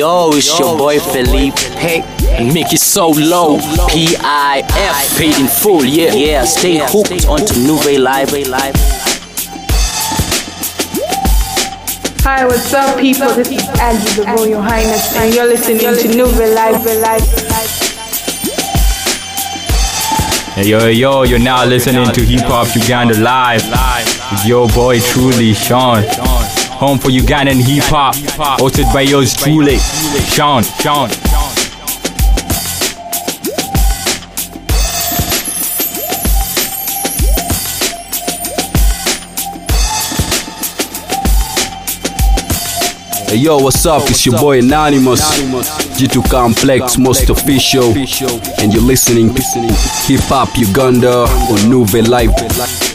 Yo, it's your boy Felipe. Hey, and make it so low. P I F, paid in full. Yeah, yeah. Stay hooked onto Nuvey Live. Hi, what's up, people? This is Angie, the Royal Highness, and you're listening to Nuvey Live. Hey, yo, yo, you're now listening to Hip Hop Uganda Live with your boy truly, Sean. Home for Ugandan hip hop, hosted by yours truly, Sean. Sean. Hey yo, what's up? It's your boy Anonymous, G2 Complex, most official, and you're listening to Hip Hop Uganda on Nuvey Live.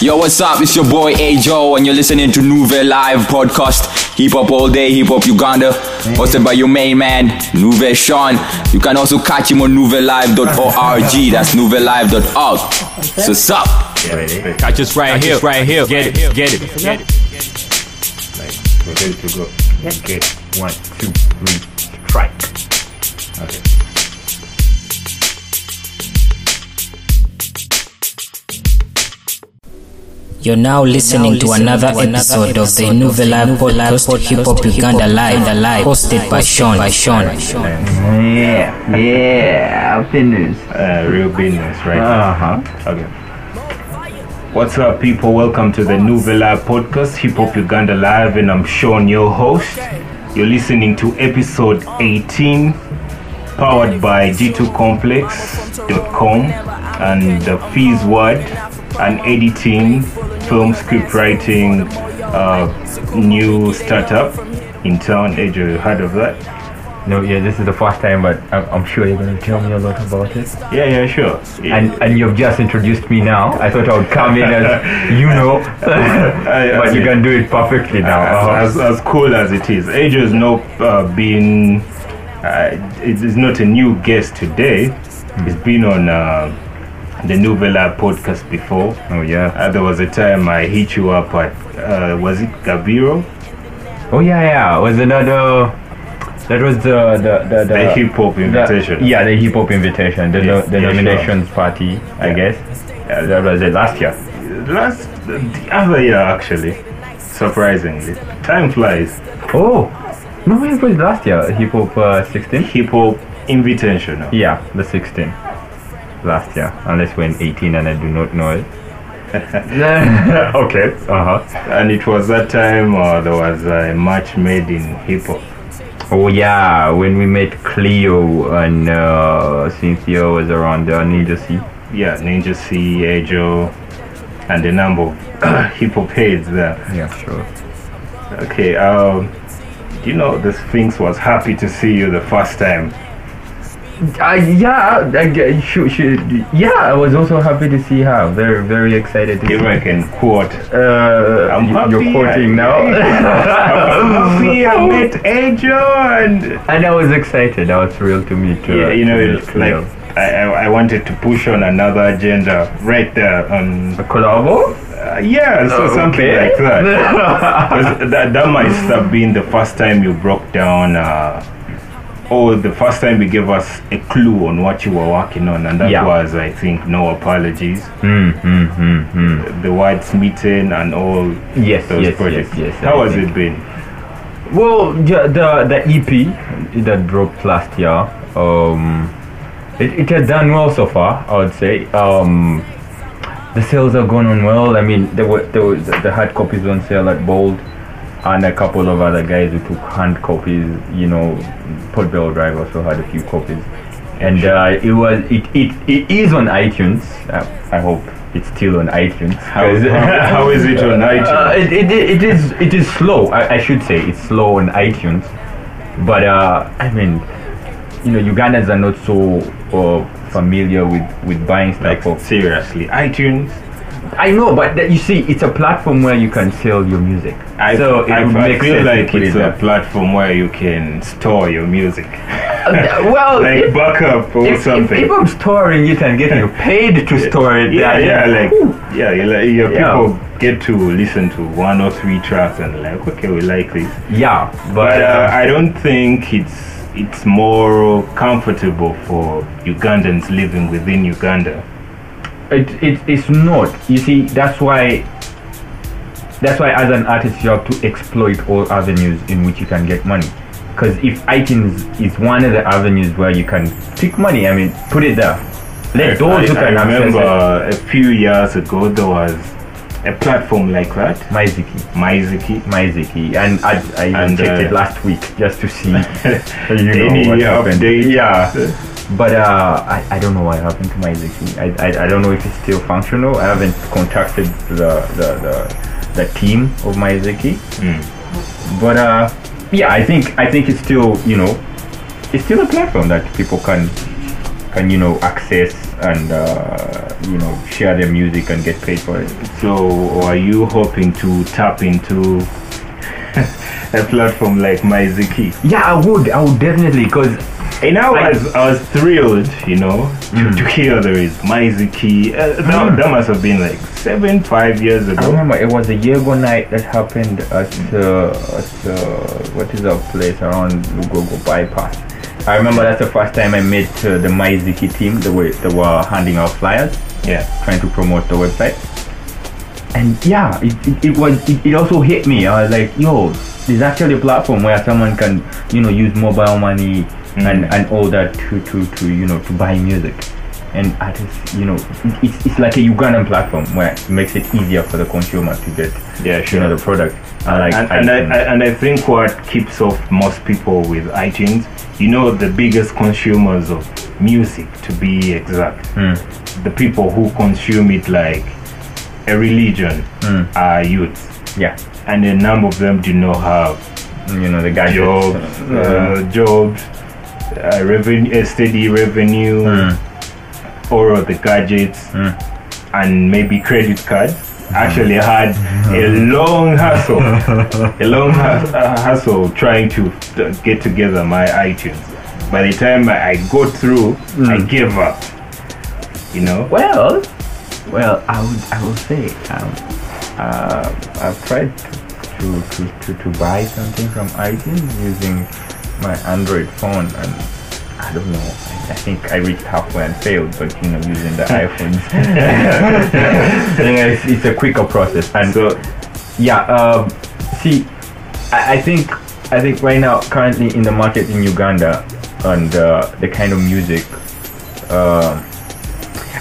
Yo, what's up? It's your boy Ajo, and you're listening to Nuvey Live podcast. Hip hop all day, hip hop Uganda, hosted by your main man, Nuvey Sean. You can also catch him on nuveylive.org. That's nuveylive.org. So, what's up? Catch us right here, right here. Get it, get it, get it. Like, we're ready to go. Okay, one, two, three, strike. Okay. You're now listening to another episode of the Nuvey podcast Hip Hop Uganda Live, hosted by Sean. By Sean. Yeah, yeah, business. Uh, real business, right? Uh huh. Okay. What's up, people? Welcome to the Nuvey podcast, Hip Hop Uganda Live, and I'm Sean, your host. You're listening to episode 18, powered by G2Complex.com and the Fees Word and editing, film script writing, uh, new startup in town. Adrian, you heard of that? No, yeah, this is the first time, but I'm, I'm sure you're going to tell me a lot about it. Yeah, yeah, sure. And and you've just introduced me now. I thought I would come in as you know, but you can do it perfectly now. Uh-huh. as, as, as cool as it is. Adrian has not uh, been, uh, it is not a new guest today. He's been on uh, the Nuvey podcast before. Oh yeah. Uh, there was a time I hit you up at, uh, was it Gabiro? Oh yeah, yeah. Was another. That was the the the, the, The hip hop the- invitation. yeah, the hip hop invitation. The Yes, the yeah, nominations party, I guess. Yeah, that was it last year. Last, the other year actually, surprisingly. Time flies. Oh, no, it was last year. Hip hop uh, 16. Hip hop invitational. Yeah, the 16 last year. Unless we're in 18 and I do not know it. okay. Uh huh. And it was that time uh, there was a match made in hip hop. Oh yeah, when we met Cleo and uh, Cynthia was around uh, Ninja C. Yeah, Ninja C, Ajo, and a number of hip hop heads there. Yeah, sure. Okay, um, you know, the Sphinx was happy to see you the first time. Uh, yeah, I, should, should, yeah, I was also happy to see her. Very, very excited to see I can quote, Uh, I'm happy you're quoting I- now. I'm happy I met Ajo and I was excited. I was thrilled to meet uh, yeah, you know, it's like I, I, I wanted to push on another agenda right there on a collabo. uh, yeah, so Oh, something like that. that. That might have been the first time you broke down, uh, or the first time you gave us a clue on what you were working on, and that Yeah. was, I think, no apologies, hmm, hmm, hmm. the words meeting, and all Yes, those yes, projects. yes, yes. How I has think- it been? Well, the the, the EP that dropped last year, um, it, it has done well so far. I would say. Um, the sales are going on well. I mean, there were there was the hard copies on sale at Bold, and a couple of other guys who took hand copies. You know, Port Bell Drive also had a few copies, and uh, it was it, it it is on iTunes. Uh, I hope it's still on iTunes. How, how, how is it on Uh, iTunes? it, it, it is it is slow. I, I should say it's slow on iTunes, but uh, I mean, you know, Ugandans are not so uh, familiar with with buying stuff. Like seriously, iTunes. I know, but that, you see, it's a platform where you can sell your music. I, so I, I feel like it's it a platform where you can store your music, well, like if, backup or if, something. if I'm storing it and getting paid to store it, yeah, yeah, like yeah, you like your Yeah. people get to listen to one or three tracks and like, okay, we like this. yeah, But but uh, uh, I don't think it's it's more comfortable for Ugandans living within Uganda. It, it it's not. You see, that's why. That's why, as an artist, you have to exploit all avenues in which you can get money. Because if iTunes is one of the avenues where you can pick money, I mean, put it there. Let those who can I remember a few years ago there was a platform like that, it. MyZiki. MyZiki. MyZiki, and I, I even And, checked it uh, last week just to see you know Any update? Yeah, but uh, I, I don't know what happened to MyZiki. I, I, I don't know if it's still functional. I haven't contacted the the, the, the team of MyZiki, Mm. but uh, yeah, I think I think it's still you know it's still a platform that people can can you know access and uh, you know share their music and get paid for it. So are you hoping to tap into a platform like MyZiki? Yeah, I would. I would definitely because And I was, I was thrilled, you know, to, to hear there is MyZiki. Uh, that, that must have been like seven, five years ago. I remember it was a year ago night that happened at uh, at uh, what is that place around Lugogo bypass. I remember that's the first time I met uh, the MyZiki team. They were they were handing out flyers, Yeah. trying to promote the website. And yeah, it, it, it was it, it also hit me. I was like, yo, there's actually a platform where someone can you know use mobile money and, and all that to, to, to you know to buy music. And artists, you know, it's, it's like a Ugandan platform where it makes it easier for the consumer to get Yeah, you know the product. I like and, and, I. And I think what keeps off most people with iTunes, you know, the biggest consumers of music, to be exact, Hmm. the people who consume it like a religion Hmm. are youths. yeah, And a number of them do not have you know the gadgets. jobs, Uh, uh, jobs, uh, revenue, a steady revenue, Hmm. or the gadgets, and maybe credit cards. Actually, had a long hassle, a long uh, hassle trying to t- get together my iTunes. By the time I got through, I gave up. You know. Well, well, I would I would say um, uh, I've tried to, to, to, to buy something from iTunes using my Android phone, and I don't know. I, think I reached halfway and failed, but you know, using the iPhones, you know, it's, it's a quicker process. And So yeah, um, see, I, I think I think right now, currently in the market in Uganda, and uh, the kind of music, um,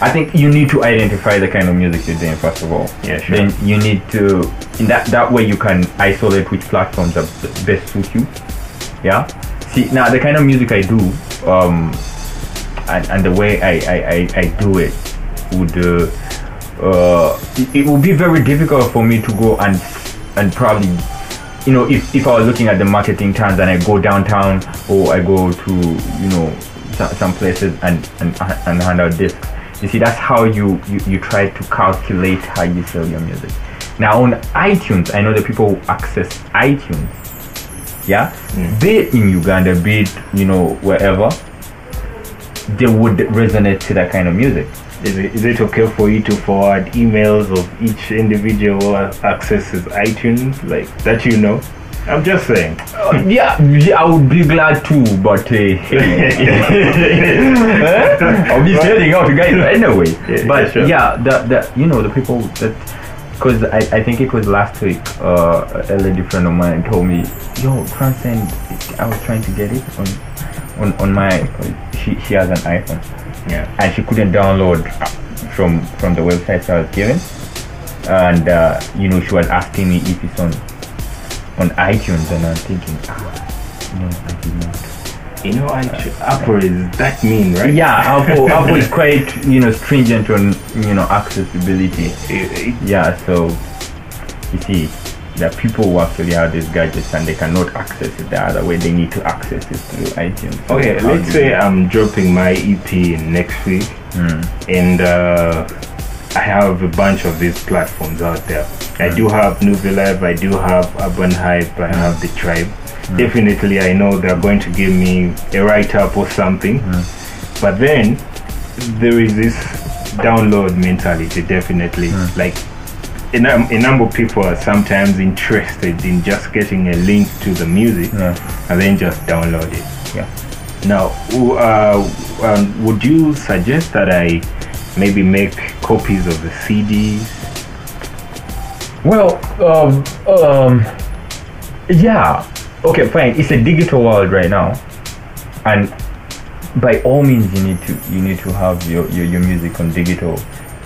I think you need to identify the kind of music you're doing first of all. Yeah, sure. Then you need to, in that that way, you can isolate which platforms are best suit you. Yeah. See, now the kind of music I do, um, and, and the way I, I, I, I do it would uh, uh, it, it would be very difficult for me to go and and probably you know if, if I was looking at the marketing terms and I go downtown or I go to you know some, some places and, and and hand out discs you see that's how you, you you try to calculate how you sell your music. Now on iTunes I know that people who access iTunes yeah be it in Uganda be it you know wherever they would resonate to that kind of music is it, is it okay for you to forward emails of each individual who accesses iTunes, like that? You know. I'm just saying. Uh, yeah, yeah, I would be glad to, but uh, I'll be selling out, guys. Anyway, Yeah, but yeah, sure. yeah, the, the you know the people that because I, I think it was last week uh, a lady friend of mine told me, yo, transcend. I was trying to get it on on on my. She she has an iPhone Yeah. and she couldn't download from from the website I was given. And uh, you know, she was asking me if it's on on iTunes, and I'm thinking, ah, no, I did not. You know, I- Apple is that mean, right? Yeah, Apple Apple is quite you know stringent on you know accessibility. It- it- Yeah, so you see, there are people who actually have these gadgets and they cannot access it the other way. They need to access it through iTunes. So Okay, let's say I'm dropping my EP next week, Hmm. and uh, I have a bunch of these platforms out there. I do have Nuvey Live, I do have Urban Hype, I have the Tribe. Definitely, I know they're going to give me a write up or something. But then there is this download mentality, definitely. Like a, num- a number of people are sometimes interested in just getting a link to the music and then just download it. Yeah. Now, uh, um, would you suggest that I maybe make copies of the CDs? Well, um, um, yeah. Okay, fine. It's a digital world right now, and by all means, you need to you need to have your, your, your music on digital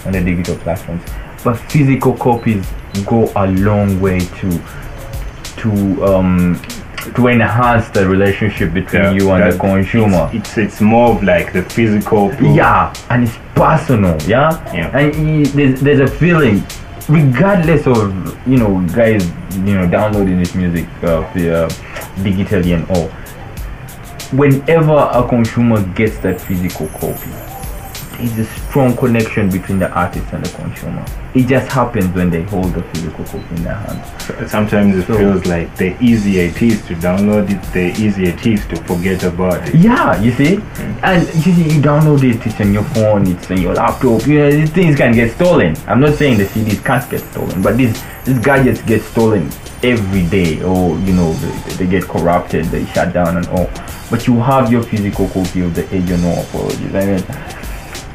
on the digital platforms. But physical copies go a long way to to um to enhance the relationship between you and the consumer. It's, it's more of like the physical. proof. Yeah, and it's personal. Yeah, Yeah. and y- there's there's a feeling, regardless of you know guys you know downloading this music uh, via digitally and all. Whenever a consumer gets that physical copy, there's a strong connection between the artist and the consumer. It just happens when they hold the physical copy in their hands. Sometimes it So- feels like the easier it is to download it, the easier it is to forget about it. Yeah, you see, hmm. and you see, you download it, it's on your phone, it's on your laptop. You know, these things can get stolen. I'm not saying the CDs can't get stolen, but these these gadgets get stolen every day, or you know, they, they get corrupted, they shut down and all. But you have your physical copy of the Age of No Apologies. I mean,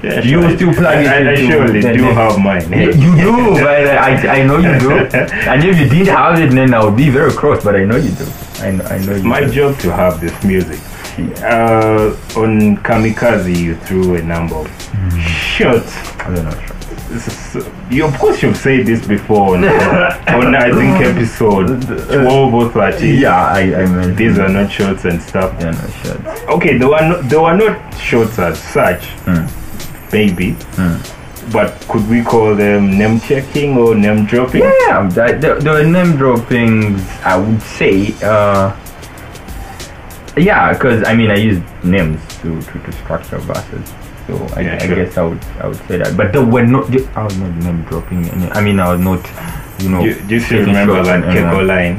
Yeah, You sure. still plug it I, I surely do have mine. you do, but I, I know you do. And if you didn't have it, then I would be very cross. But I know you do. I know, I know you my do. job to have this music. Uh, on Kamikaze, you threw a number of Mm. shots. I don't know. This You, of course, you've said this before on, on I think episode 12 or 13. Yeah, I, I mean, These are not shots and stuff. Yeah, no shit. Okay, they were not, they were not shots as such, maybe. But could we call them name checking or name dropping? Yeah, that, the, the name droppings, I would say, uh, yeah, because I mean, I use names to, to, to structure verses. So I, Yeah, I sure. guess I would I would say that, but they were not. I was not name dropping. any- I mean, I was not, you know. You, you still remember that. Keko line?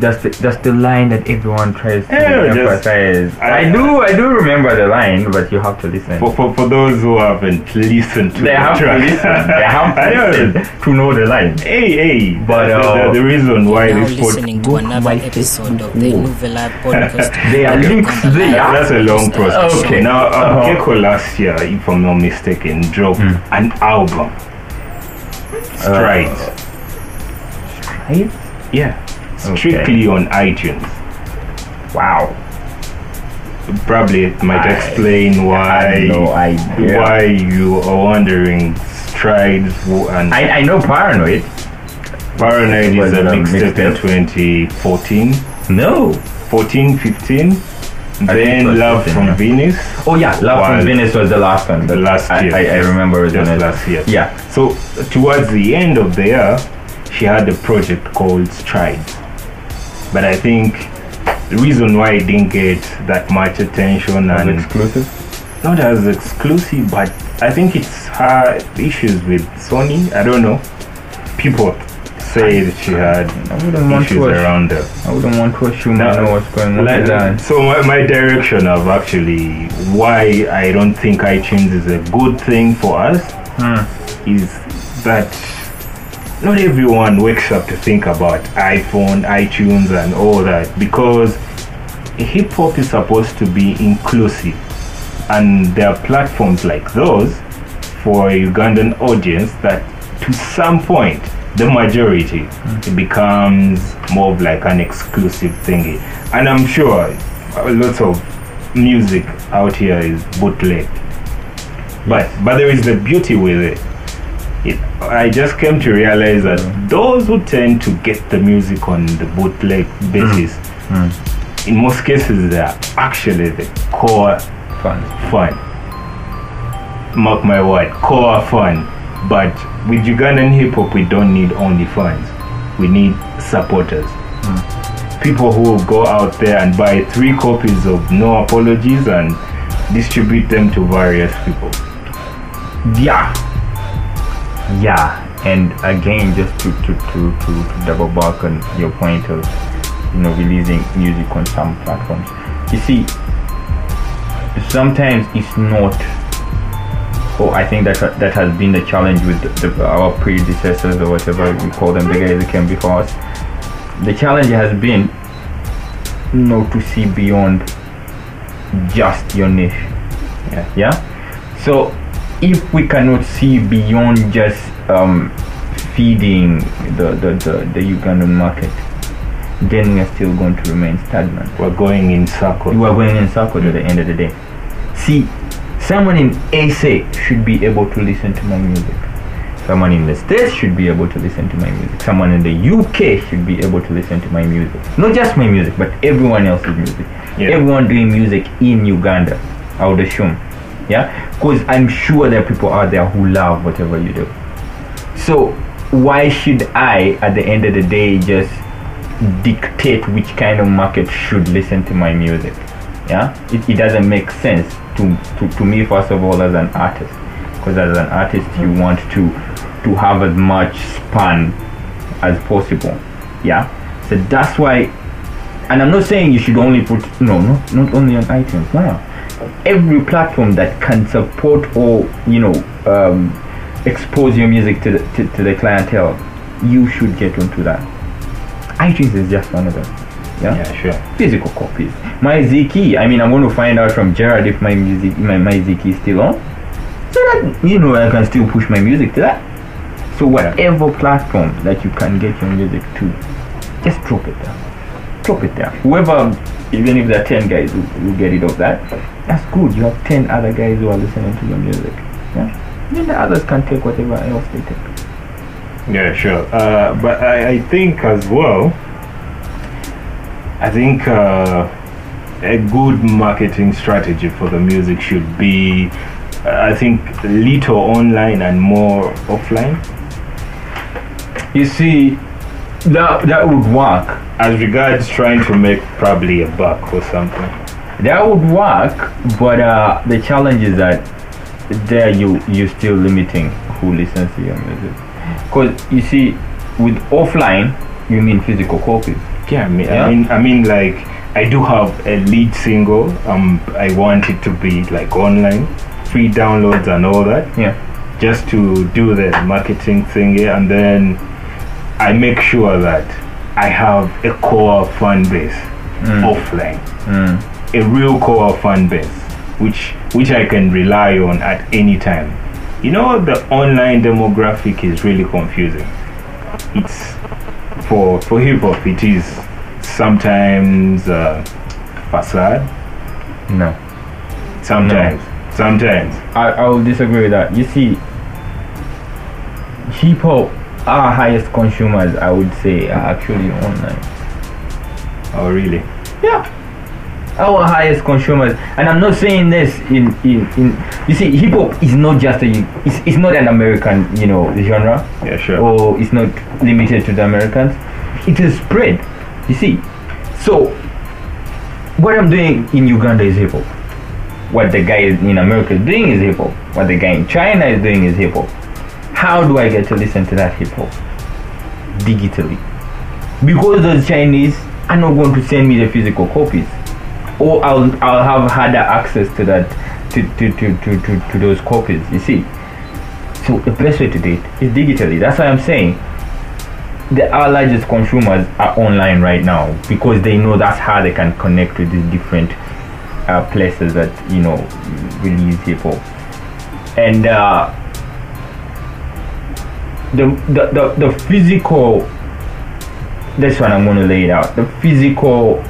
That's the, that's the line that everyone tries to Yeah, just- emphasize. I- I, do I do remember the line, but you have to listen. For, for, for those who haven't listened to they the have to listen. They have I to know. listen to know the line. Hey, hey, But, the, uh, the, the reason why now this pod, listening to another episode of the Nuvey podcast. They are links there. that's a long process. Okay. Now, uh, Uh-huh. Keko last year, if I'm not mistaken, dropped an album. Strides. Right? yeah. Strictly on iTunes. Wow. Probably it might I- explain why no why you are wondering strides and I, I know Paranoid. Paranoid is a mixtape in 2014, No. 14, 15. think it Then Love 15, from yeah. Venus. Oh yeah, Love from Venus was the last one. The last I, year. I, I remember it was last year. Yeah. So towards the end of the year, she had a project called Strides. But I think the reason why it didn't get that much attention Was and exclusive. not as exclusive, but I think it's her issues with Sony. I don't know. People say that she had I wouldn't want issues to. Around her. I wouldn't want to assume No, I know what's going on Like, that. so my, my direction of actually why I don't think iTunes is a good thing for us hmm. is that not everyone wakes up to think about iPhone, iTunes, and all that because hip hop is supposed to be inclusive, and there are platforms like those for a Ugandan audience that, to some point, the majority it becomes more of like an exclusive thingy, and I'm sure lots of music out here is bootleg, but but there is the beauty with it it, I just came to realize that those who tend to get the music on the bootleg basis, mm. Mm. in most cases, they are actually the core Fun. fun. Mark my word, core fun. But with Ugandan hip hop, we don't need only fans. We need supporters. Mm. People who will go out there and buy three copies of No Apologies and distribute them to various people. Yeah. Yeah and again just to to, to, to, to double back on your point of you know releasing music on some platforms. You see sometimes it's not oh i think that that has been the challenge with the, the, our predecessors or whatever we call them the guys that came before us. The challenge has been not to see beyond just your niche. Yeah. yeah? So if we cannot see beyond just um, feeding the, the, the, the Ugandan market, then we are still going to remain stagnant. We're going in circles. We are going in circles at the end of the day. See, someone in SA should be able to listen to my music. Someone in the States should be able to listen to my music. Someone in the UK should be able to listen to my music. Not just my music, but everyone else's music. Yeah. Everyone doing music in Uganda, I would assume. Yeah? Because I'm sure there are people out there who love whatever you do. So, why should I, at the end of the day, just dictate which kind of market should listen to my music? Yeah? It, it doesn't make sense to, to, to me, first of all, as an artist. Because as an artist, you want to, to have as much span as possible. Yeah? So that's why and I'm not saying you should only put no, not not only on iTunes. No, every platform that can support or you know um, expose your music to the to, to the clientele, you should get onto that. iTunes is just one of them. Yeah, Yeah, sure. physical copies. MyZiki, I mean, I'm going to find out from Gerard if my music, my MyZiki is still on, so that you know I can still push my music to that. So whatever platform that you can get your music to, just drop it there drop it there. Whoever, even if there are 10 guys who, who get it off that, that's good. You have 10 other guys who are listening to your music. Yeah? Then the others can take whatever else they take. Yeah, sure. Uh, but I, I think as well, I think uh, a good marketing strategy for the music should be, uh, I think, little online and more offline. You see, that, that would work. As regards trying to make probably a buck or something. That would work, but uh, the challenge is that there you, you're still limiting who listens to your music. Because you see, with offline, you mean physical copies. Yeah, I mean, Yeah. I mean, I mean, like, I do have a lead single. Um, I want it to be like online, free downloads and all that. Yeah. just to do the marketing thing yeah, and then I make sure that I have a core fan base offline, a real core fan base, which which I can rely on at any time. You know, the online demographic is really confusing. It's for for hip hop, it is sometimes uh, facade, No. sometimes, sometimes. I, I will disagree with that. You see, hip hop, our highest consumers, I would say, are actually online. Oh, really? Yeah. Our highest consumers, and I'm not saying this in in, in you see, hip hop is not just a it's, it's not an American you know genre, Yeah, sure. or it's not limited to the Americans. It is spread. You see, so what I'm doing in Uganda is hip hop. What the guy in America is doing is hip hop. What the guy in China is doing is hip hop. How do I get to listen to that hip hop? Digitally. Because those Chinese are not going to send me the physical copies. Or I'll I'll have harder access to that to, to, to, to, to, to those copies, you see. So the best way to do it is digitally. That's why I'm saying the our largest consumers are online right now because they know that's how they can connect with these different uh, places that you know release hip hop and uh, the, the the the physical this one I'm to lay it out the physical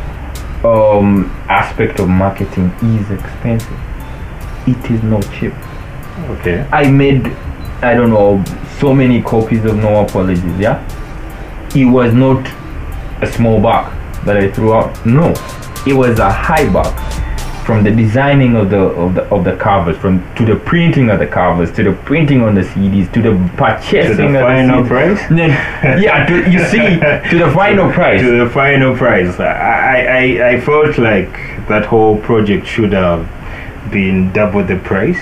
um, aspect of marketing is expensive it is not cheap Okay. I made I don't know so many copies of No Apologies, yeah? It was not a small bag that I threw out. No. It was a high bag. From the designing of the of the of the covers, from to the printing of the covers, to the printing on the CDs, to the purchasing To the final CDs. price? yeah, to, you see, to the final price. to the final price. I, I, I felt like that whole project should have been double the price.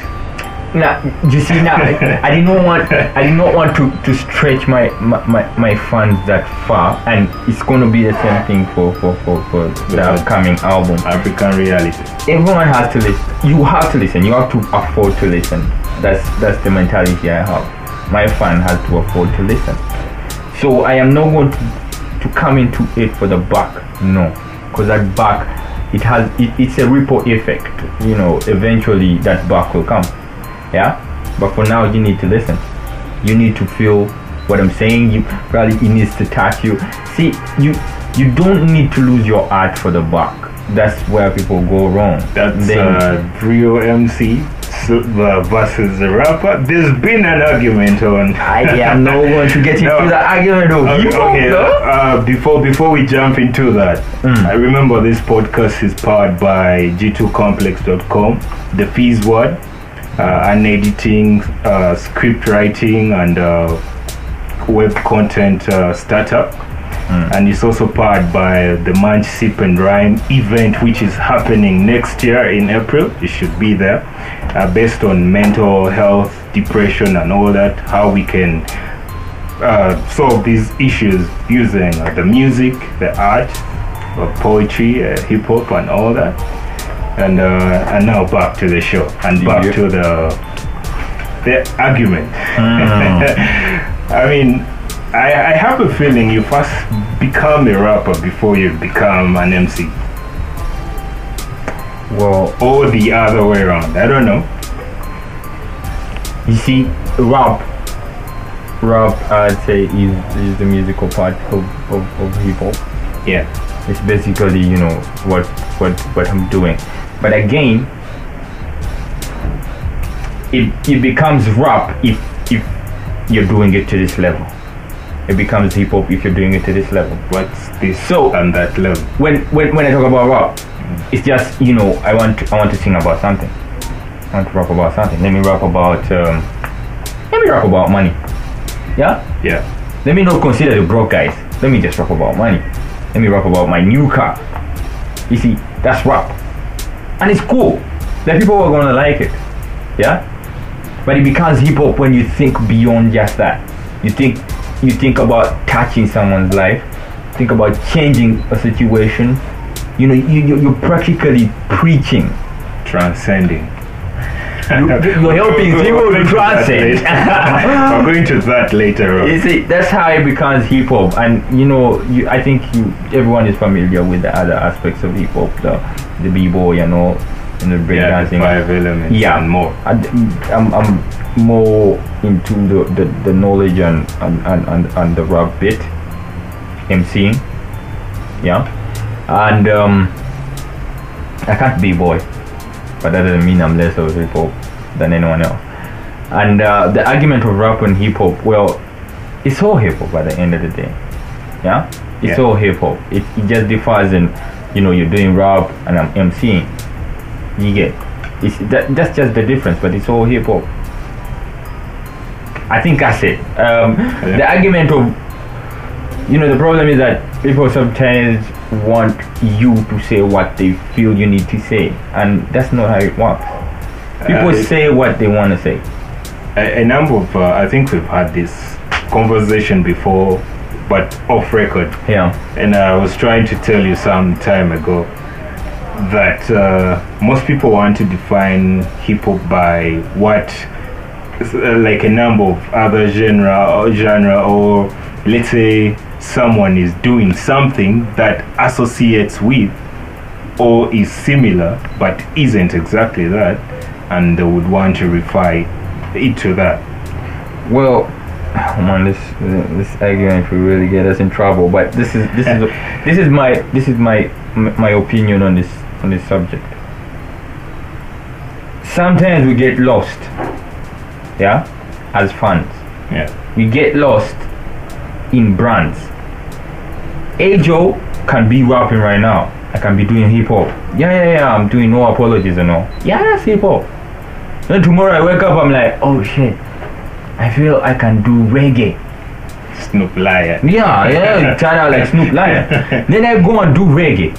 Now, you see now, I did not want, I did not want to, to stretch my, my, my, my fans that far, and it's going to be the same thing for for, for, for the upcoming album. African reality. Everyone has to listen. You have to listen. You have to afford to listen. That's that's the mentality I have. My fan has to afford to listen. So I am not going to, to come into it for the back. No, because that back, it has it, it's a ripple effect. You know, eventually that back will come yeah but for now you need to listen you need to feel what i'm saying you probably it needs to touch you see you you don't need to lose your art for the buck that's where people go wrong That's uh, real MC uh, versus the rapper. There's been an argument on. I am not going to get into No. the argument of Okay, you okay, uh, before before we jump into that, Mm. I remember this podcast is powered by g2complex.com, the Fees Word, uh, and editing, uh, script writing, and uh, web content uh, startup. And it's also powered by the Munch Sip and Rhyme event, which is happening next year in April. You should be there, uh, based on mental health, depression, and all that. How we can uh, solve these issues using uh, the music, the art, uh, poetry, uh, hip hop, and all that. And uh, and now back to the show and back to the the argument. I mean, I, I have a feeling you first become a rapper before you become an MC, well or the other way around. I don't know. you see rap rap i'd say is, is the musical part of, of, of hip-hop Yeah, It's basically, you know, what what what I'm doing. But again, it it becomes rap if if you're doing it to this level. It becomes hip hop if you're doing it to this level. what's this So- on that level? When when when I talk about rap, it's just you know I want to, I want to sing about something. I want to rap about something. Let me rap about um, let me rap about money. Yeah. Yeah, Let me not consider the broke guys. Let me just rap about money. Let me rap about my new car. You see, that's rap. And it's cool. The people are gonna like it. Yeah? But it becomes hip hop when you think beyond just that. You think you think about touching someone's life, think about changing a situation. You know, you, you you're practically preaching. transcending. You, you're helping people to transcend. We're going to that later on. You see, that's how it becomes hip hop, and you know, you, I think you, everyone is familiar with the other aspects of hip hop, the the b boy, you know, and the Yeah, the breakdancing. five elements Yeah. and more. I, am I'm more into the, the, the knowledge and, and, and, and, and the rap bit, MCing, yeah, and um, I can't be boy, but that doesn't mean I'm less of a hip hop than anyone else. And uh, the argument of rap and hip hop, well, it's all hip hop at the end of the day, yeah, it's Yeah. all hip hop. It, it just differs in, you know, you're doing rap and I'm MCing. You get it's that, that's just the difference, but it's all hip hop. I think that's it. Um, The argument of, you know, the problem is that people sometimes want you to say what they feel you need to say, and that's not how it works. People Uh, say what they want to say. A, a number of, uh, I think we've had this conversation before, but off record. Yeah, And I was trying to tell you some time ago that uh, most people want to define hip hop by what, uh, like a number of other genre or genre, or let's say someone is doing something that associates with or is similar but isn't exactly that, and they would want to refer it to that. well, oh man, this this argument will really get us in trouble. But this is this is this is my this is my my opinion on this on this subject. Sometimes we get lost, yeah, as fans. Yeah. we get lost in brands. Ajo can be rapping right now. I can be doing hip hop. Yeah, yeah, yeah. I'm doing no apologies and all. Yeah, that's hip hop. Then tomorrow I wake up, I'm like, oh shit. I feel I can do reggae. Snoop Lion. Yeah, yeah. Out like Snoop Lion. then I go and do reggae.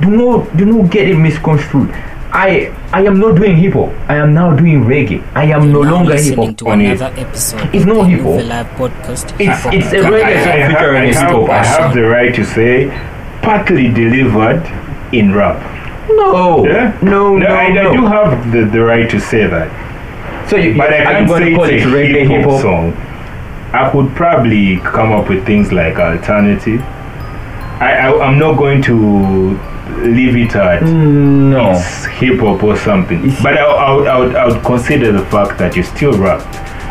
Do not, do not get it misconstrued. I I am not doing hip hop. I am now doing reggae. I am no longer hip listening hop. to on it. another episode It's not the hip hop. Live podcast. It's it's a Uganda reggae I, song I have, featuring hip have, hop I have the right to say partly delivered in rap. No, Yeah? no, no, no, I, no. I do have the, the right to say that. So you, But I can't say call it's a reggae hip hip hop hop? song. I could probably come up with things like alternative. I, I I'm not going to leave it at No. it's hip hop or something. It's- But I, I, would, I, would, I would consider the fact that you still rap.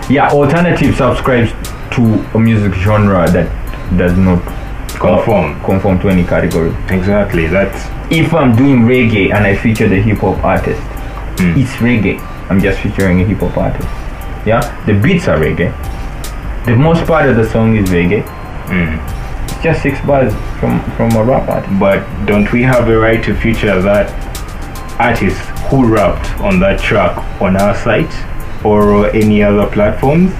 Yeah, alternative subscribes to a music genre that does not Conform. conform to any category. Exactly. That's If I'm doing reggae and I feature the hip hop artist, Mm. it's reggae. I'm just featuring a hip hop artist. Yeah, the beats are reggae. The most part of the song is reggae. mm. Just six bars from from a rap artist. But don't we have a right to feature that artist who rapped on that track on our site or any other platforms?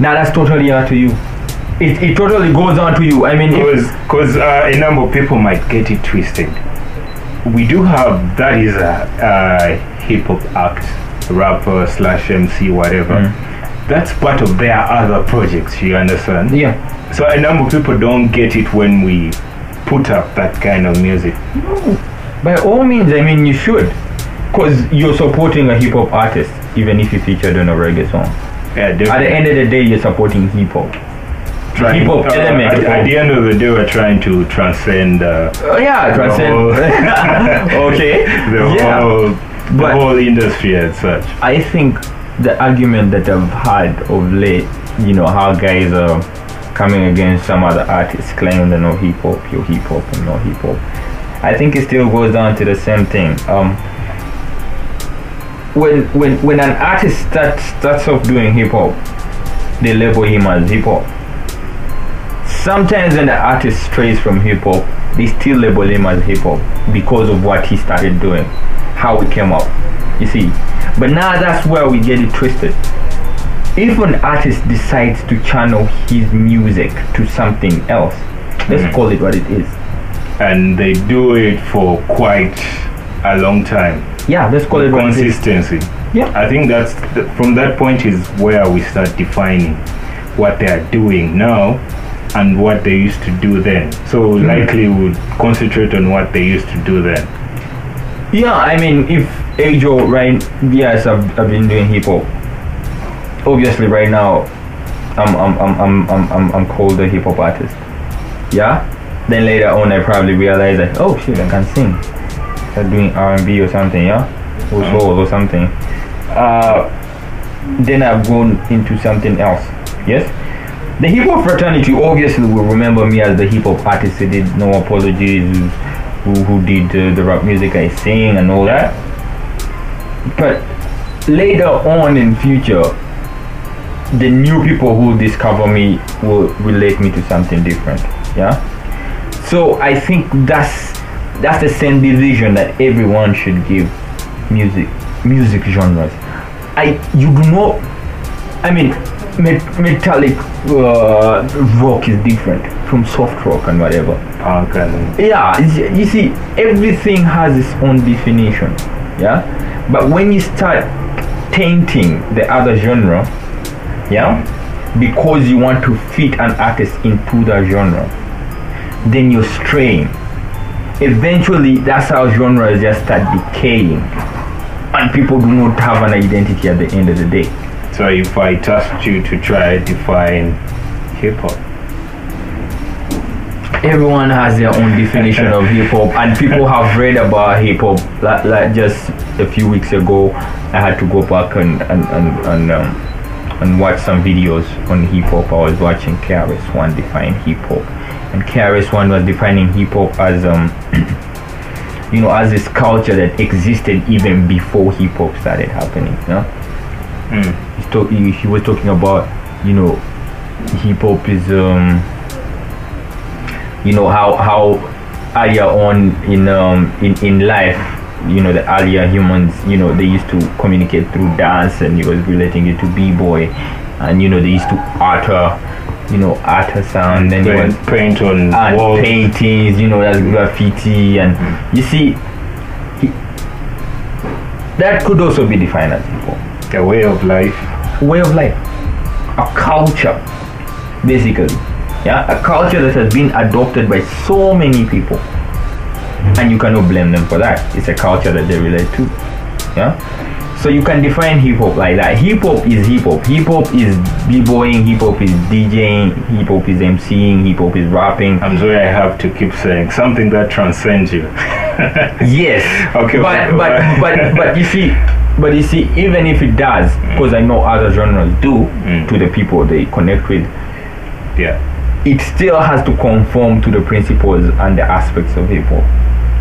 Now that's totally up to you. It, it totally goes on to you. I mean, Because because uh, a number of people might get it twisted. We do have that is a, a hip hop act, rapper slash MC, whatever. Mm. That's part of their other projects. You understand? yeah, So a number of people don't get it when we put up that kind of music. No. by all means, I mean you should, because you're supporting a hip hop artist, even if you featured on a reggae song. Yeah, At the end of the day, you're supporting hip hop. Trying- hip hop uh, element At, at the end of the day, we're trying to transcend uh, Oh yeah, transcend. whole- okay. the yeah. whole the But- whole industry as such. I think the argument that I've had of late, you know, how guys are coming against some other artists claiming they're not hip hop, you're hip hop and not hip hop. I think it still goes down to the same thing. Um, when when when an artist starts starts off doing hip hop, they label him as hip hop. Sometimes when the artist strays from hip hop, they still label him as hip hop because of what he started doing, how he came up. You see, but now that's where we get it twisted. If an artist decides to channel his music to something else, let's Mhm. call it what it is. And they do it for quite a long time. Yeah, let's call it what it is. Consistency. Yeah. I think that's th- from that point is where we start defining what they are doing now and what they used to do then. So Mm-hmm. likely would concentrate on what they used to do then. Yeah, I mean, if Ajo, right? Yes, I've, I've been doing hip hop. Obviously, right now, I'm I'm I'm I'm I'm I'm, I'm called a hip hop artist. Yeah. Then later on, I probably realize that oh shit, I can sing. Start doing R and B or something, yeah, or soul or something. Uh, then I've gone into something else. Yes. The hip hop fraternity obviously will remember me as the hip hop artist who did No Apologies, who, who did uh, the rap music I sing and all that. But later on in future, the new people who discover me will relate me to something different. Yeah. So I think that's that's the same division that everyone should give music music genres. I you do not. I mean, met, metallic uh, rock is different from soft rock and whatever. Punk and Yeah, you see, everything has its own definition. Yeah, but when you start tainting the other genre, yeah, because you want to fit an artist into that genre, then you're straying. Eventually, that's how genres just start decaying, and people do not have an identity at the end of the day. so if I tasked you to try define hip hop. everyone has their own definition of hip hop, and people have read about hip hop. Like, like just a few weeks ago, I had to go back and and and and, um, and watch some videos on hip hop. I was watching KRS One define hip hop, and KRS One was defining hip hop as um. You know, as this culture that existed even before hip hop started happening. You know? Mm. He's talk- he, he was talking about, you know, hip hop is um you know how how earlier on in um in, in life you know the earlier humans you know they used to communicate through dance and he was relating it to b-boy and you know they used to utter you know utter sound then he was Paint, paint on and walls. paintings, you know, that's graffiti, and hmm. you see, he, that could also be defined as hip hop. A way of life. Way of life, a culture, basically. Yeah, a culture that has been adopted by so many people, and you cannot blame them for that. It's a culture that they relate to. Yeah. So you can define hip hop like that. Hip hop is hip hop. Hip hop is b-boying. Hip hop is DJing. Hip hop is MCing. Hip hop is rapping. I'm sorry I have to keep saying something that transcends you. yes. Okay, But but- but but you see, but you see, even if it does, because I know other genres do Mm. to the people they connect with, yeah. it still has to conform to the principles and the aspects of hip hop.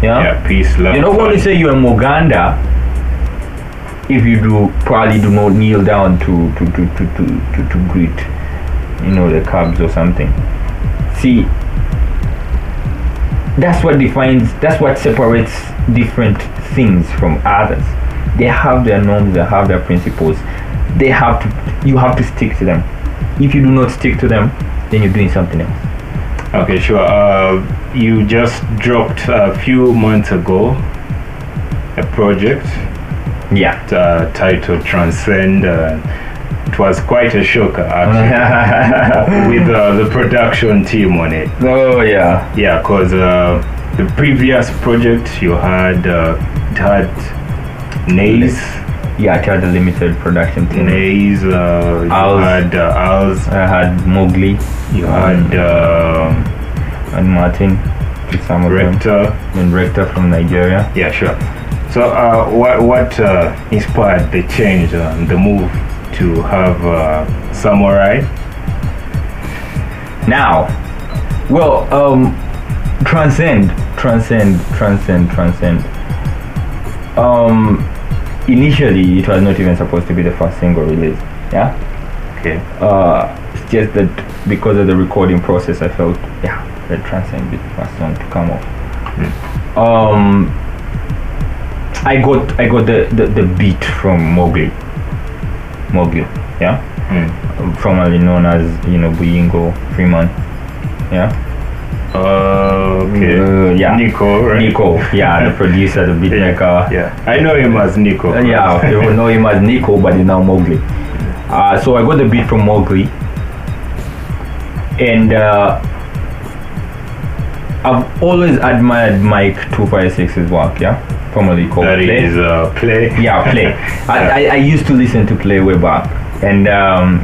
Yeah. Yeah. Peace, love. You're not going to say you're Muganda if you do probably do not kneel down to to to to to, to, to greet, you know, the Cubs or something. See, that's what defines. That's what separates different things from others. They have their norms. They have their principles. They have to. You have to stick to them. If you do not stick to them, then you're doing something else. Okay, sure. Uh, you just dropped a few months ago a project Yeah. uh, titled Transcend. Uh, it was quite a shocker, actually, with uh, the production team on it. oh yeah. Yeah, because uh, the previous project you had uh, it had Nays, Yeah, I had a limited production team. Nays, uh, you Owls. had uh, Owls, I had Mowgli you had uh, and Martin some of them. Rector. And Rector from Nigeria. Yeah, sure. So, uh, what what uh, inspired the change, uh, the move to have uh, Samurai? Now, well, um, transcend, transcend, transcend, transcend. Um, initially, it was not even supposed to be the first single released. Yeah. Okay. Uh, it's just that because of the recording process, I felt yeah, that transcend be the first song to come off. Um, I got I got the, the, the beat from Mowgli. Mowgli, yeah, Hmm. formerly known as you know Buyingo Freeman, yeah. Uh, okay. Uh, yeah. Nico, right? Nico, yeah, the producer, the beat Yeah, maker. yeah. I know him as Nico. Uh, yeah, you know him as Nico, but he's now Mowgli. Uh, so I got the beat from Mowgli, and uh, I've always admired Mike Two Five Six's work. Yeah, formerly called That Play. is uh, play. Yeah, Play. I, I, I used to listen to Play way back, and um,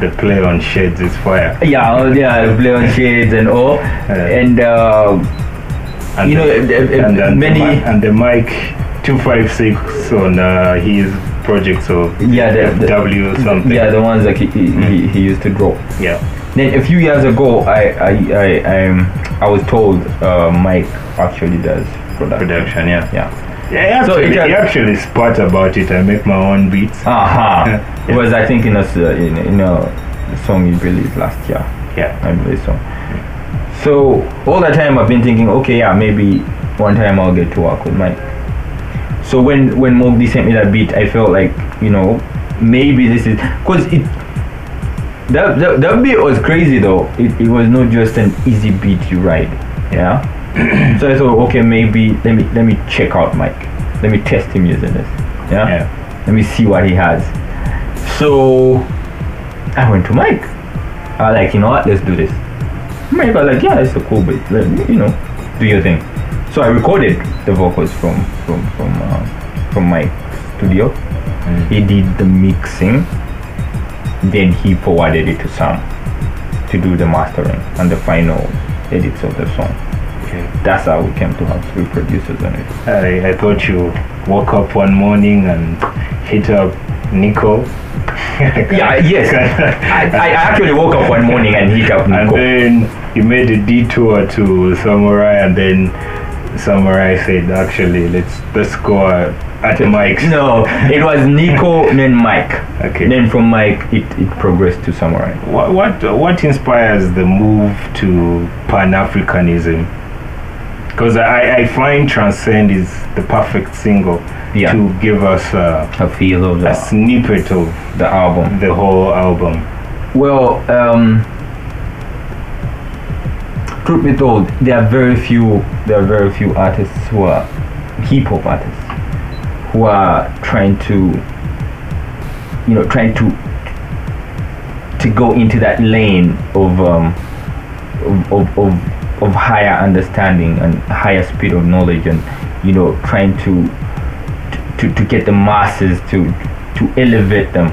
The play on Shades is fire. yeah, oh, yeah, Play on Shades and all, and. Uh, And You know, the, and, and many- the, and the Mike 256 on uh, his project of Yeah, the- the- W something. yeah, the ones like he, he, he, he used to draw. yeah. Then a few years ago, I I I I, um, I was told uh, Mike actually does production. Production, yeah. Yeah. Yeah, So actually, it has- he actually spat about it. I make my own beats. Aha. Yeah. It was I think in a in, in a song you released last year. Yeah. I believe so. So all the time I've been thinking, okay, yeah, maybe one time I'll get to work with Mike. So when when Mowgli sent me that beat, I felt like you know maybe this is because it that, that that beat was crazy though. It, it was not just an easy beat you write, yeah. so I thought, okay, maybe let me let me check out Mike. Let me test him using this, yeah. Yeah. Let me see what he has. So I went to Mike. I was like, you know what, let's do this. Mike was like, yeah, it's a cool beat. Let me, you know, do your thing. So I recorded the vocals from from from uh, from my studio. He did the mixing. Then he forwarded it to Sam to do the mastering and the final edits of the song. Okay. That's how we came to have three producers on it. I, I thought you woke up one morning and hit up Nico. Yeah, yes. I, I actually woke up one morning and hit up Nico. and then you made a detour to Samurai, and then Samurai said, "Actually, let's let's go at Mike's." No, it was Nico, then Mike. Okay. Then from Mike, it, it progressed to Samurai. What what what inspires the move to Pan Africanism? Because I, I find Transcend is the perfect single Yeah. to give us uh, A feel of a the, snippet of the album. the whole album. Well, um, truth be told, there are very few there are very few artists who are hip hop artists who are trying to you know trying to to go into that lane of um, of, of, of, of higher understanding and higher speed of knowledge and you know trying to to, to get the masses to to elevate them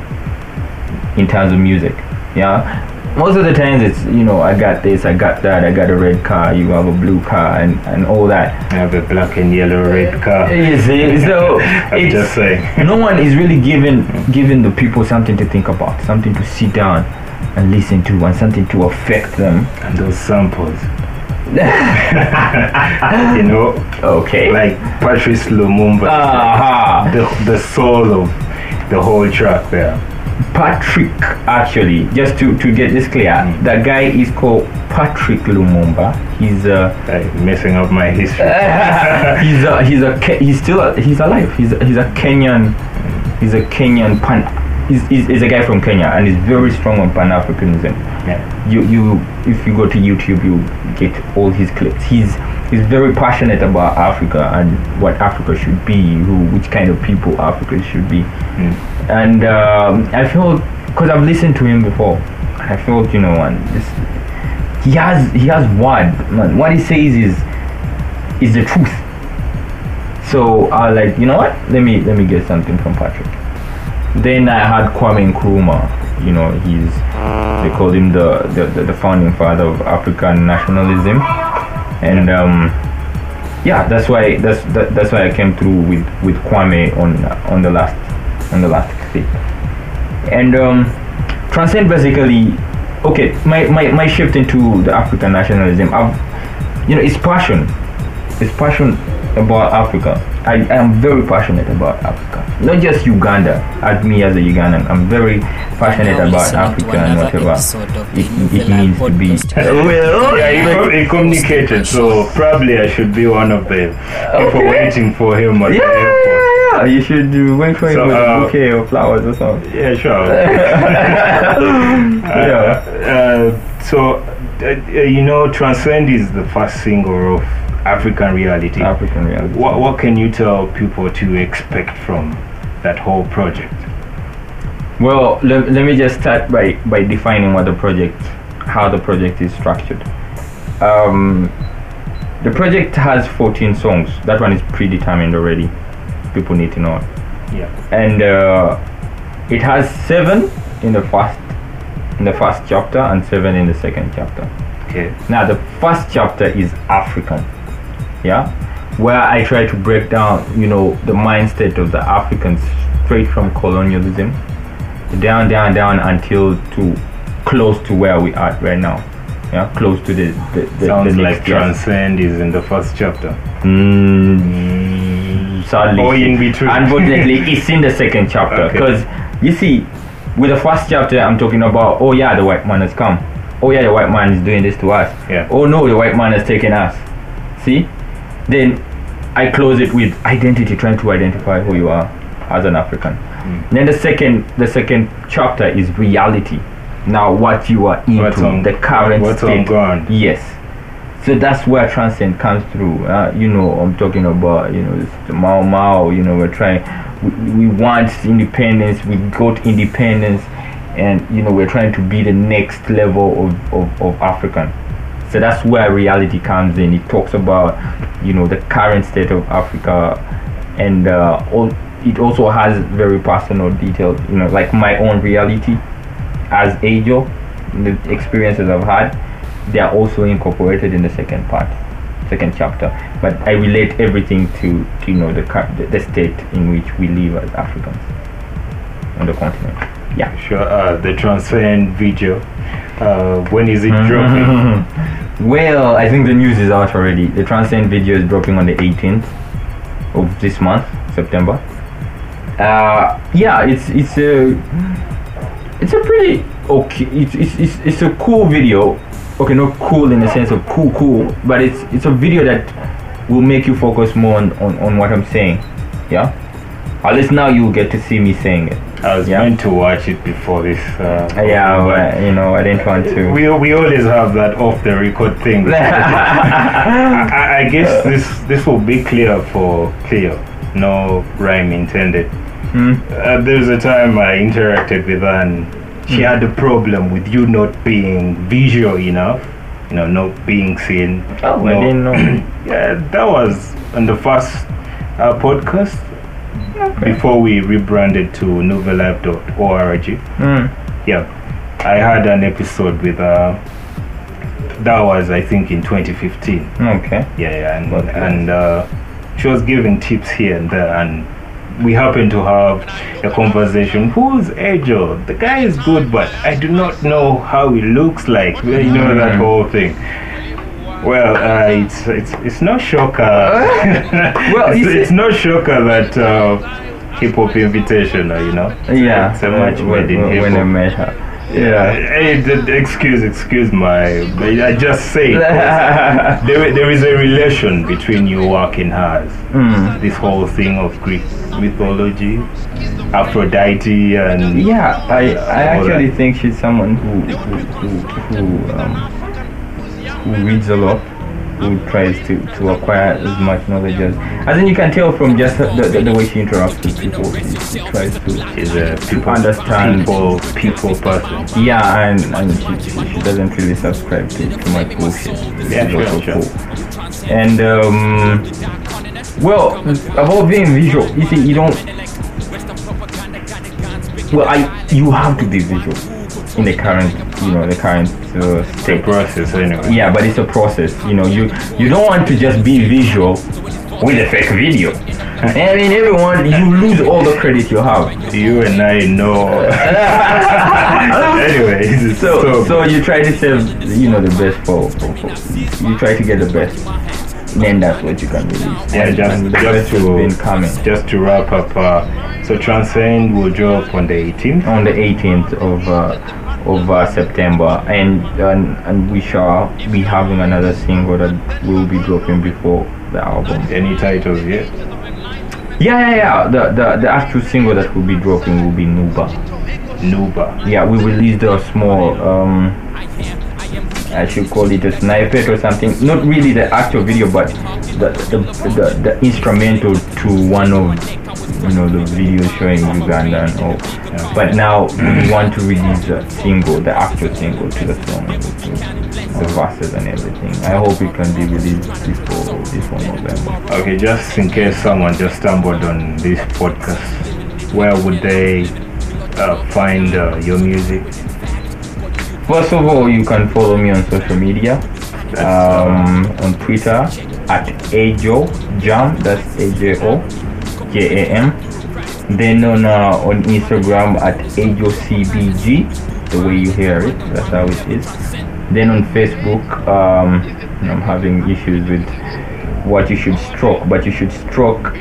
in terms of music yeah most of the times it's you know i got this i got that i got a red car you have a blue car and and all that I have a black and yellow red car. Uh, you see so I'm it's- just saying. no one is really giving giving the people something to think about something to sit down and listen to and something to affect them And those samples. you know, okay like Patrice Lumumba. Aha. The, the soul of the whole track there. Patrick, actually, just to, to get this clear, hmm. that guy is called Patrick Lumumba. He's a Like messing up my history. he's a he's a he's still a, he's alive. He's a, he's a Kenyan hmm. he's a Kenyan pan. He's, he's, he's a guy from Kenya and he's very strong on Pan Africanism. Yeah. You you if you go to YouTube, you get all his clips. He's he's very passionate about Africa and what Africa should be, who which kind of people Africa should be. And um, I felt because I've listened to him before, I felt you know, and this he has he has word man. What he says is is the truth. So I like you know what? Let me let me get something from Patrick. Then I had Kwame Nkrumah. You know, he's they called him the the, the, founding father of African nationalism, and um, yeah, that's why that's that, that's why I came through with with Kwame on on the last on the last clip. And um, transcend basically, okay, my, my my shift into the African nationalism. I've, you know, it's passion. It's passion about Africa. I am very passionate about Africa. Not just Uganda, as me as a Ugandan. I'm very passionate about Africa and whatever episode of the it, it Nouvelle means to be. Well, Yeah, he, com- he communicated, so probably I should be one of the people waiting for him at yeah, the yeah, airport. yeah, yeah. You should uh, wait for him So, with uh, a bouquet of flowers or something. Yeah, sure. yeah. Uh, so, uh, uh, you know, Transcend is the first single of African Reality. African reality. What, what can you tell people to expect from that whole project? Well, let, let me just start by, by defining what the project, how the project is structured. Um, the project has 14 songs. That one is predetermined already. People need to know. it. Yeah. And uh, it has seven in the first in the first chapter and seven in the second chapter. Okay. Now the first chapter is African, yeah, where I try to break down, you know, the mindset of the Africans straight from colonialism, down, down, down until to close to where we are right now, yeah, close to the the, the, Sounds the like year. Transcend is in the first chapter. Mm, sadly, Or in between. Unfortunately, it's in the second chapter Okay. because you see, with the first chapter, I'm talking about, oh yeah, the white man has come. Oh yeah, the white man is doing this to us. Yeah. Oh no, the white man has taken us. See, then I close it with identity, trying to identify who you are as an African. Mm. Then the second, the second chapter is reality. Now, what you are into, on- the current what's on state. ground. Yes. So that's where transcend comes through. Uh, you know, I'm talking about, you know, it's the Mau Mau, you know, we're trying, we, we want independence, we got independence, and, you know, we're trying to be the next level of, of, of African. So that's where reality comes in. It talks about, you know, the current state of Africa, and uh, all, it also has very personal details, you know, like my own reality as Ajo, the experiences I've had, they are also incorporated in the second part, second chapter. But I relate everything to, to you know the, the the state in which we live as Africans on the continent. Yeah. Sure. Uh, the Transcend video. Uh, when is it dropping? Well, I think the news is out already. The Transcend video is dropping on the 18th of this month, September. Uh, yeah, it's it's a it's a pretty okay. It's it's it's, it's a cool video. Okay, not cool in the sense of cool, cool, but it's it's a video that will make you focus more on, on, on what I'm saying. Yeah. At least now you'll get to see me saying it. I was Yeah. meant to watch it before this. Uh, Yeah, but you know I didn't want to. we, we always have that off the record thing. I, I- guess this this will be clear for Cleo. no rhyme intended. Hmm. Uh, there's a time I interacted with her and she had a problem with you not being visual enough, you know, not being seen. Oh, I didn't know. yeah, that was on the first uh, podcast before we rebranded to nuveylive.org. Hmm. Yeah, I had an episode with uh, that was I think in 2015. Okay. Yeah, yeah, and Okay. and uh, she was giving tips here and there, and we happened to have a conversation. Who's Ajo? The guy is good, but I do not know how he looks like. You know that Mm. whole thing. Well, uh, it's it's it's no shocker. Well, it's, it's no shocker that uh, hip hop invitation, You know. Yeah. It's a uh, made when, when when I hop. met her. Yeah. Hey, excuse, excuse my. I just say there, there is a relation between your work and hers. Mm. This whole thing of Greek mythology, Aphrodite, and Yeah, I, I actually think she's someone who who who, who, um, who reads a lot, who tries to, to acquire as much knowledge as. I think you can tell from just the, the, the way she interacts with people. She, tries to. is a people, understand. people, people person. Yeah, and, and she, she, doesn't really subscribe to too much bullshit. Yeah, sure, also sure. cool. And um, well, about being visual, you see, you don't. Well, I you have to be visual in the current, you know, the current uh, The state. process, anyway. Yeah, but it's a process. You know, you you don't want to just be visual with a fake video. I mean, everyone, you lose all the credit you have. You and I know. anyway, So, so, so you try to save, you know, the best for, for, for you try to get the best. Then that's what you can release. Yeah, And- just, the just to been coming just to wrap up. Uh, so Transcend will drop on the 18th. on the 18th of uh, of uh, September, and, and and we shall be having another single that will be dropping before the album. Any titles yet? Yeah, yeah, yeah. The the, the actual single that will be dropping will be Nuba. Nuba. Yeah, we released a small um I should call it a snippet or something. Not really the actual video, but the the, the, the instrumental to one of you know the videos showing Uganda and all. But now we want to release the single, the actual single to the song, the verses and everything. I hope it can be released before this one November. Okay, just in case someone just stumbled on this podcast, where would they uh, find uh, your music? First of all, you can follow me on social media. Um, on Twitter at Ajo Jam, that's A J O J A M. Then on uh, on Instagram at Ajo CBG, the way you hear it, that's how it is. Then on Facebook, um, I'm having issues with what you should stroke, but you should stroke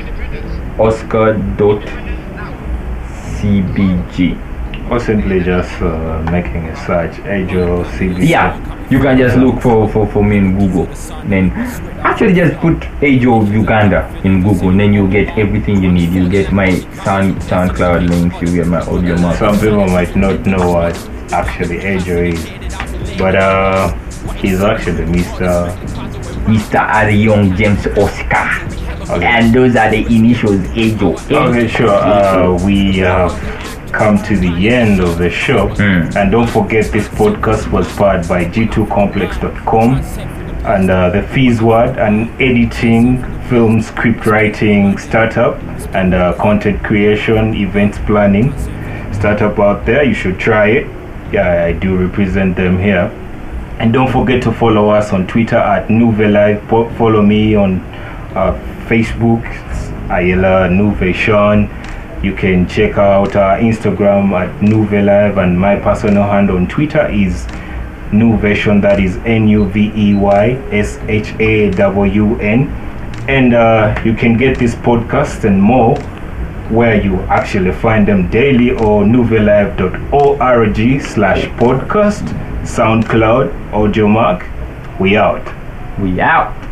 Oscar dot CBG. Or simply just uh, making a search, Ajo CB. Yeah, you can just look for, for, for me in Google. Then actually just put Ajo Uganda in Google, and then you get everything you need. You get my sound SoundCloud links, you get my audio. Some people might not know what actually Ajo is, but uh, he's actually Mr. Mr. Arion James Oscar. Okay. And those are the initials Ajo. Okay, sure. Uh, we have come to the end of the show. Mm. And don't forget, this podcast was powered by g2complex.com and uh, the Fees Word, an editing, film script writing startup, and uh, content creation, events planning startup out there. You should try it. Yeah, I do represent them here. And don't forget to follow us on Twitter at Nuveylive. Po- Follow me on uh, Facebook, it's Ayala Nouvation. You can check out our Instagram at Nuveylive, and my personal hand on Twitter is Nuveyshawn. That is N U V E Y S H A W N. And uh, you can get this podcast and more where you actually find them daily or nuveylive.org slash podcast, SoundCloud, Audiomack. We out. We out.